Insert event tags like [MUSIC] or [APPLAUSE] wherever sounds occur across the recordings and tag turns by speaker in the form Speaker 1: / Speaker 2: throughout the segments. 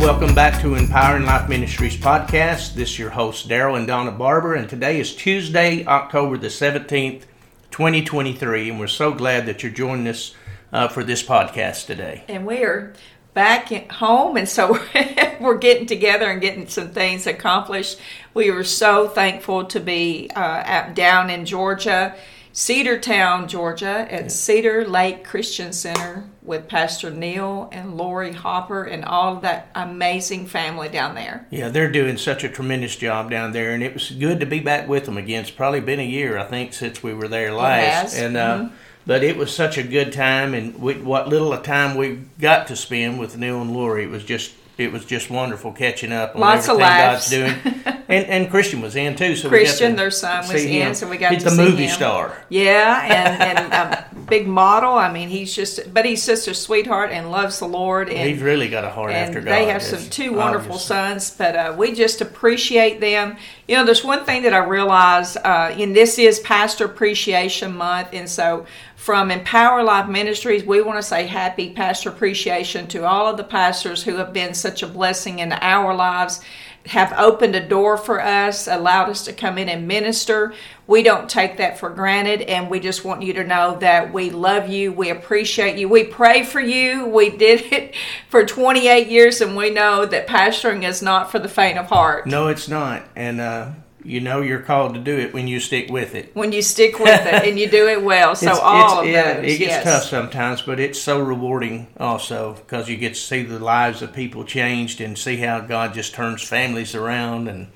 Speaker 1: Welcome back to Empowering Life Ministries podcast. This is your host, Daryl and Donna Barber, and today is Tuesday, October the 17th, 2023, and we're so glad that you're joining us uh, for this podcast today.
Speaker 2: And we're back at home, and so [LAUGHS] we're getting together and getting some things accomplished. We were so thankful to be uh, down in Georgia Cedartown, Georgia, at Cedar Lake Christian Center with Pastor Neil and Lori Hopper and all of that amazing family down there.
Speaker 1: Yeah, they're doing such a tremendous job down there, and it was good to be back with them again. It's probably been a year, I think, since we were there last, and uh, mm-hmm. but it was such a good time, and we, what little time we got to spend with Neil and Lori, it was just it was just wonderful catching up on
Speaker 2: Lots
Speaker 1: everything
Speaker 2: God's
Speaker 1: doing. [LAUGHS] and, and Christian was in too. So
Speaker 2: Christian, their son, was in, so we got
Speaker 1: he's
Speaker 2: to
Speaker 1: the
Speaker 2: see
Speaker 1: movie
Speaker 2: him.
Speaker 1: star.
Speaker 2: Yeah, and and a big model. I mean, he's just, but he's such a sweetheart and loves the Lord. And
Speaker 1: he's really got a heart
Speaker 2: and
Speaker 1: after God.
Speaker 2: They have some two wonderful sons, but uh, we just appreciate them. You know, there's one thing that I realize, uh, and this is Pastor Appreciation Month, and so from Empower Life Ministries, we want to say happy pastor appreciation to all of the pastors who have been such a blessing in our lives, have opened a door for us, allowed us to come in and minister. We don't take that for granted, and we just want you to know that we love you, we appreciate you, we pray for you. We did [LAUGHS] it for 28 years, and we know that pastoring is not for the faint of heart.
Speaker 1: No, it's not. And, uh, you know you're called to do it when you stick with it.
Speaker 2: When you stick with it and you do it well. [LAUGHS] So it's, all
Speaker 1: it's,
Speaker 2: of
Speaker 1: yeah,
Speaker 2: those.
Speaker 1: It gets
Speaker 2: yes.
Speaker 1: tough sometimes, but it's so rewarding also because you get to see the lives of people changed and see how God just turns families around and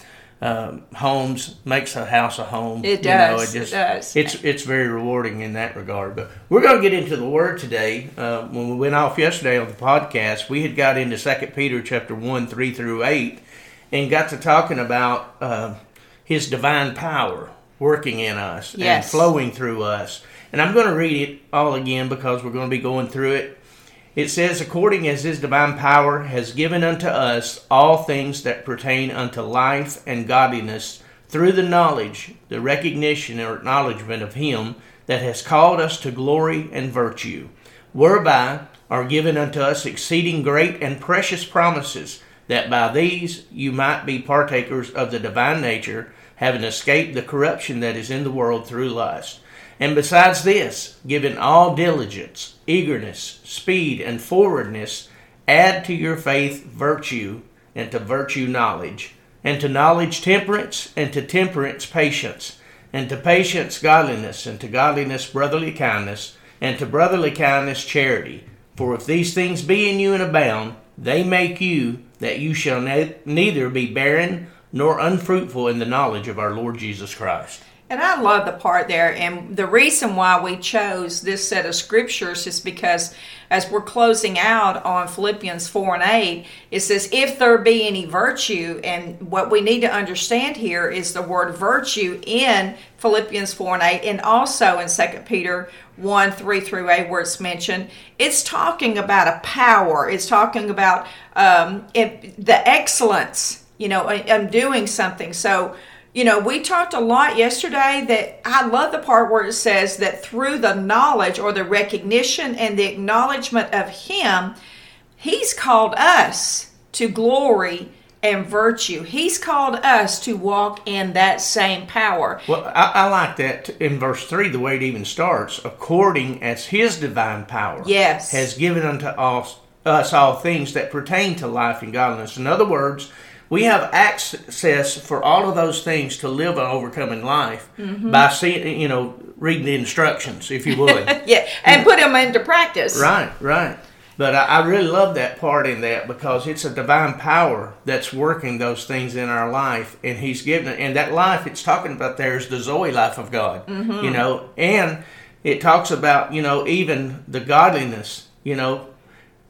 Speaker 1: uh, homes makes a house a home.
Speaker 2: It does.
Speaker 1: You know, it, just,
Speaker 2: it does.
Speaker 1: It's it's very rewarding in that regard. But we're going to get into the Word today. Uh, when we went off yesterday on the podcast, we had got into Second Peter chapter one three through eight, and got to talking about. Uh, his divine power working in us
Speaker 2: yes.
Speaker 1: and flowing through us. And I'm going to read it all again because we're going to be going through it. It says, According as his divine power has given unto us all things that pertain unto life and godliness, through the knowledge, the recognition, or acknowledgement of him that has called us to glory and virtue, whereby are given unto us exceeding great and precious promises that by these you might be partakers of the divine nature, having escaped the corruption that is in the world through lust. And besides this, given all diligence, eagerness, speed, and forwardness, add to your faith virtue, and to virtue knowledge, and to knowledge temperance, and to temperance patience, and to patience godliness, and to godliness brotherly kindness, and to brotherly kindness charity. For if these things be in you and abound, they make you that you shall ne- neither be barren nor unfruitful in the knowledge of our Lord Jesus Christ.
Speaker 2: And I love the part there. And the reason why we chose this set of scriptures is because as we're closing out on Philippians 4 and 8, it says, If there be any virtue, and what we need to understand here is the word virtue in Philippians 4 and 8, and also in 2 Peter 1 3 through 8, where it's mentioned, it's talking about a power, it's talking about um, it, the excellence, you know, I'm doing something. So, you know, we talked a lot yesterday that I love the part where it says that through the knowledge or the recognition and the acknowledgement of Him, He's called us to glory and virtue. He's called us to walk in that same power.
Speaker 1: Well, I, I like that in verse 3, the way it even starts according as His divine power
Speaker 2: yes.
Speaker 1: has given unto us, us all things that pertain to life and godliness. In other words, we have access for all of those things to live an overcoming life mm-hmm. by seeing, you know, reading the instructions, if you would. [LAUGHS]
Speaker 2: yeah, and put them into practice.
Speaker 1: Right, right. But I, I, really love that part in that because it's a divine power that's working those things in our life, and He's given it. And that life it's talking about there is the Zoe life of God,
Speaker 2: mm-hmm.
Speaker 1: you know, and it talks about you know even the godliness, you know,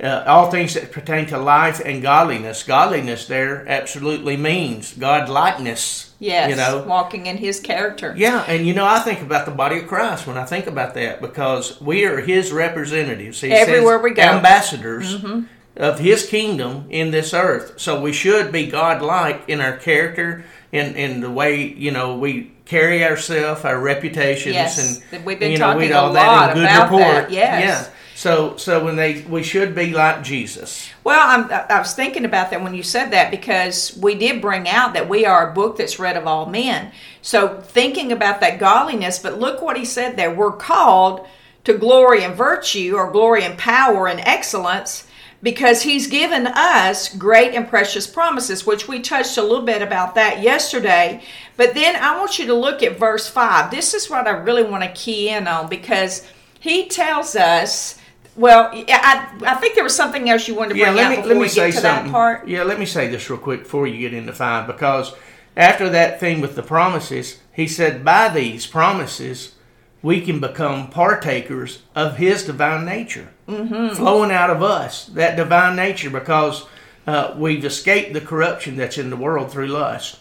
Speaker 1: uh, all things that pertain to life and godliness. Godliness there absolutely means God likeness.
Speaker 2: Yes,
Speaker 1: you know,
Speaker 2: walking in His character.
Speaker 1: Yeah, and you know, I think about the body of Christ when I think about that because we are His representatives. He
Speaker 2: Everywhere we go,
Speaker 1: ambassadors
Speaker 2: mm-hmm.
Speaker 1: of His kingdom in this earth. So we should be God-like in our character, in in the way you know we carry ourselves, our reputations,
Speaker 2: yes.
Speaker 1: and
Speaker 2: we've been
Speaker 1: you know,
Speaker 2: talking
Speaker 1: all
Speaker 2: a
Speaker 1: that
Speaker 2: lot
Speaker 1: in good
Speaker 2: about
Speaker 1: report.
Speaker 2: that. Yes.
Speaker 1: Yeah. So, so when they, we should be like Jesus.
Speaker 2: Well, I'm, I was thinking about that when you said that because we did bring out that we are a book that's read of all men. So thinking about that godliness, but look what he said there. We're called to glory and virtue or glory and power and excellence because he's given us great and precious promises, which we touched a little bit about that yesterday. But then I want you to look at verse 5. This is what I really want to key in on because he tells us. Well, I, I think there was something else you wanted to bring
Speaker 1: yeah, let
Speaker 2: out
Speaker 1: me,
Speaker 2: before
Speaker 1: let me
Speaker 2: we
Speaker 1: say
Speaker 2: get to
Speaker 1: something.
Speaker 2: that part.
Speaker 1: Yeah, let me say this real quick before you get into five, because after that thing with the promises, he said, by these promises, we can become partakers of his divine nature, mm-hmm. flowing out of us, that divine nature, because uh, we've escaped the corruption that's in the world through lust,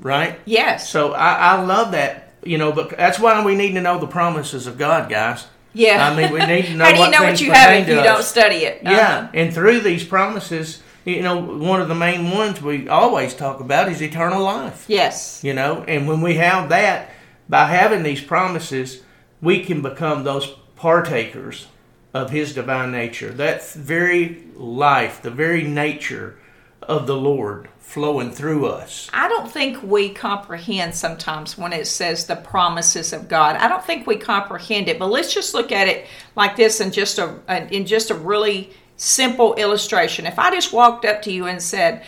Speaker 1: right?
Speaker 2: Yes.
Speaker 1: So I, I love that, you know, but that's why we need to know the promises of God, guys.
Speaker 2: Yeah.
Speaker 1: I mean, we need to [LAUGHS] know
Speaker 2: How do you
Speaker 1: what
Speaker 2: know what you have if you
Speaker 1: us.
Speaker 2: don't study it?
Speaker 1: Yeah,
Speaker 2: Uh-huh.
Speaker 1: and through these promises, you know, one of the main ones we always talk about is eternal life.
Speaker 2: Yes.
Speaker 1: You know, and when we have that, by having these promises, we can become those partakers of His divine nature. That very life, the very nature of the Lord flowing through us.
Speaker 2: I don't think we comprehend sometimes when it says the promises of God. I don't think we comprehend it. But let's just look at it like this in just a in just a really simple illustration. If I just walked up to you and said,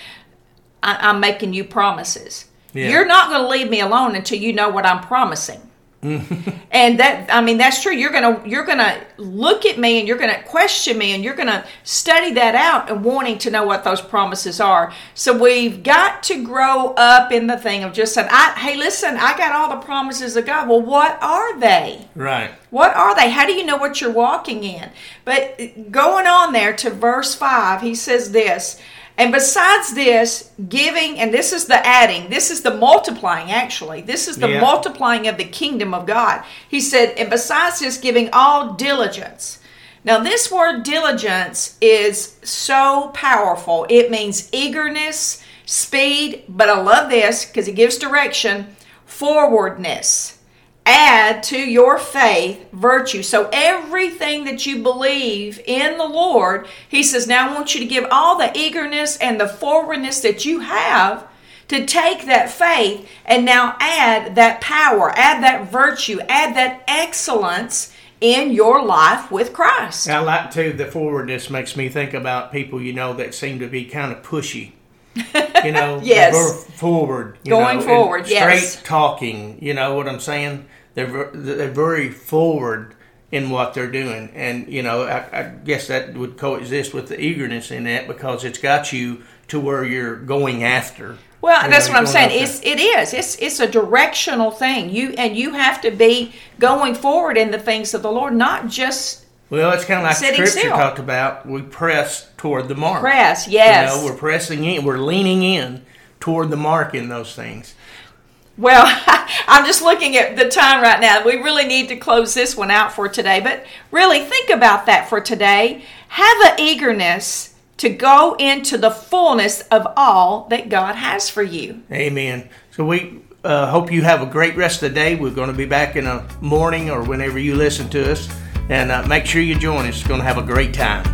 Speaker 2: I, "I'm making you promises,"
Speaker 1: Yeah.
Speaker 2: you're not going to leave me alone until you know what I'm promising. [LAUGHS] and that i mean that's true you're gonna you're gonna look at me and you're gonna question me and you're gonna study that out and wanting to know what those promises are so we've got to grow up in the thing of just saying I, hey listen i got all the promises of god well what are they
Speaker 1: Right.
Speaker 2: what are they? How do you know what you're walking in? But going on there to verse 5, he says this. And besides this, giving, and this is the adding, this is the multiplying actually. This is the
Speaker 1: Yeah.
Speaker 2: multiplying of the kingdom of God. He said, and besides this, giving all diligence. Now, this word diligence is so powerful. It means eagerness, speed, but I love this because it gives direction, forwardness add to your faith virtue. So everything that you believe in the Lord, he says, now I want you to give all the eagerness and the forwardness that you have to take that faith and now add that power, add that virtue, add that excellence in your life with Christ.
Speaker 1: I like too the forwardness makes me think about people you know that seem to be kind of pushy. [LAUGHS] You know, [LAUGHS]
Speaker 2: Yes.
Speaker 1: they're forward,
Speaker 2: Going
Speaker 1: know,
Speaker 2: forward,
Speaker 1: straight talking. You know what I'm saying? They're they're very forward in what they're doing, and you know, I, I guess that would coexist with the eagerness in that because it's got you to where you're going after.
Speaker 2: Well,
Speaker 1: You
Speaker 2: that's
Speaker 1: know,
Speaker 2: what I'm saying. It's it is. It's it's a directional thing. You and you have to be going forward in the things of the Lord, not just
Speaker 1: Well, it's kind of like Scripture
Speaker 2: still.
Speaker 1: talked about. We press toward the mark.
Speaker 2: press. Yes.
Speaker 1: You know, we're pressing in. We're leaning in toward the mark in those things.
Speaker 2: Well, [LAUGHS] I'm just looking at the time right now. We really need to close this one out for today. But really, think about that for today. Have an eagerness to go into the fullness of all that God has for you.
Speaker 1: Amen. So we uh, hope you have a great rest of the day. We're going to be back in a morning or whenever you listen to us. And uh, make sure you join us. It's going to have a great time.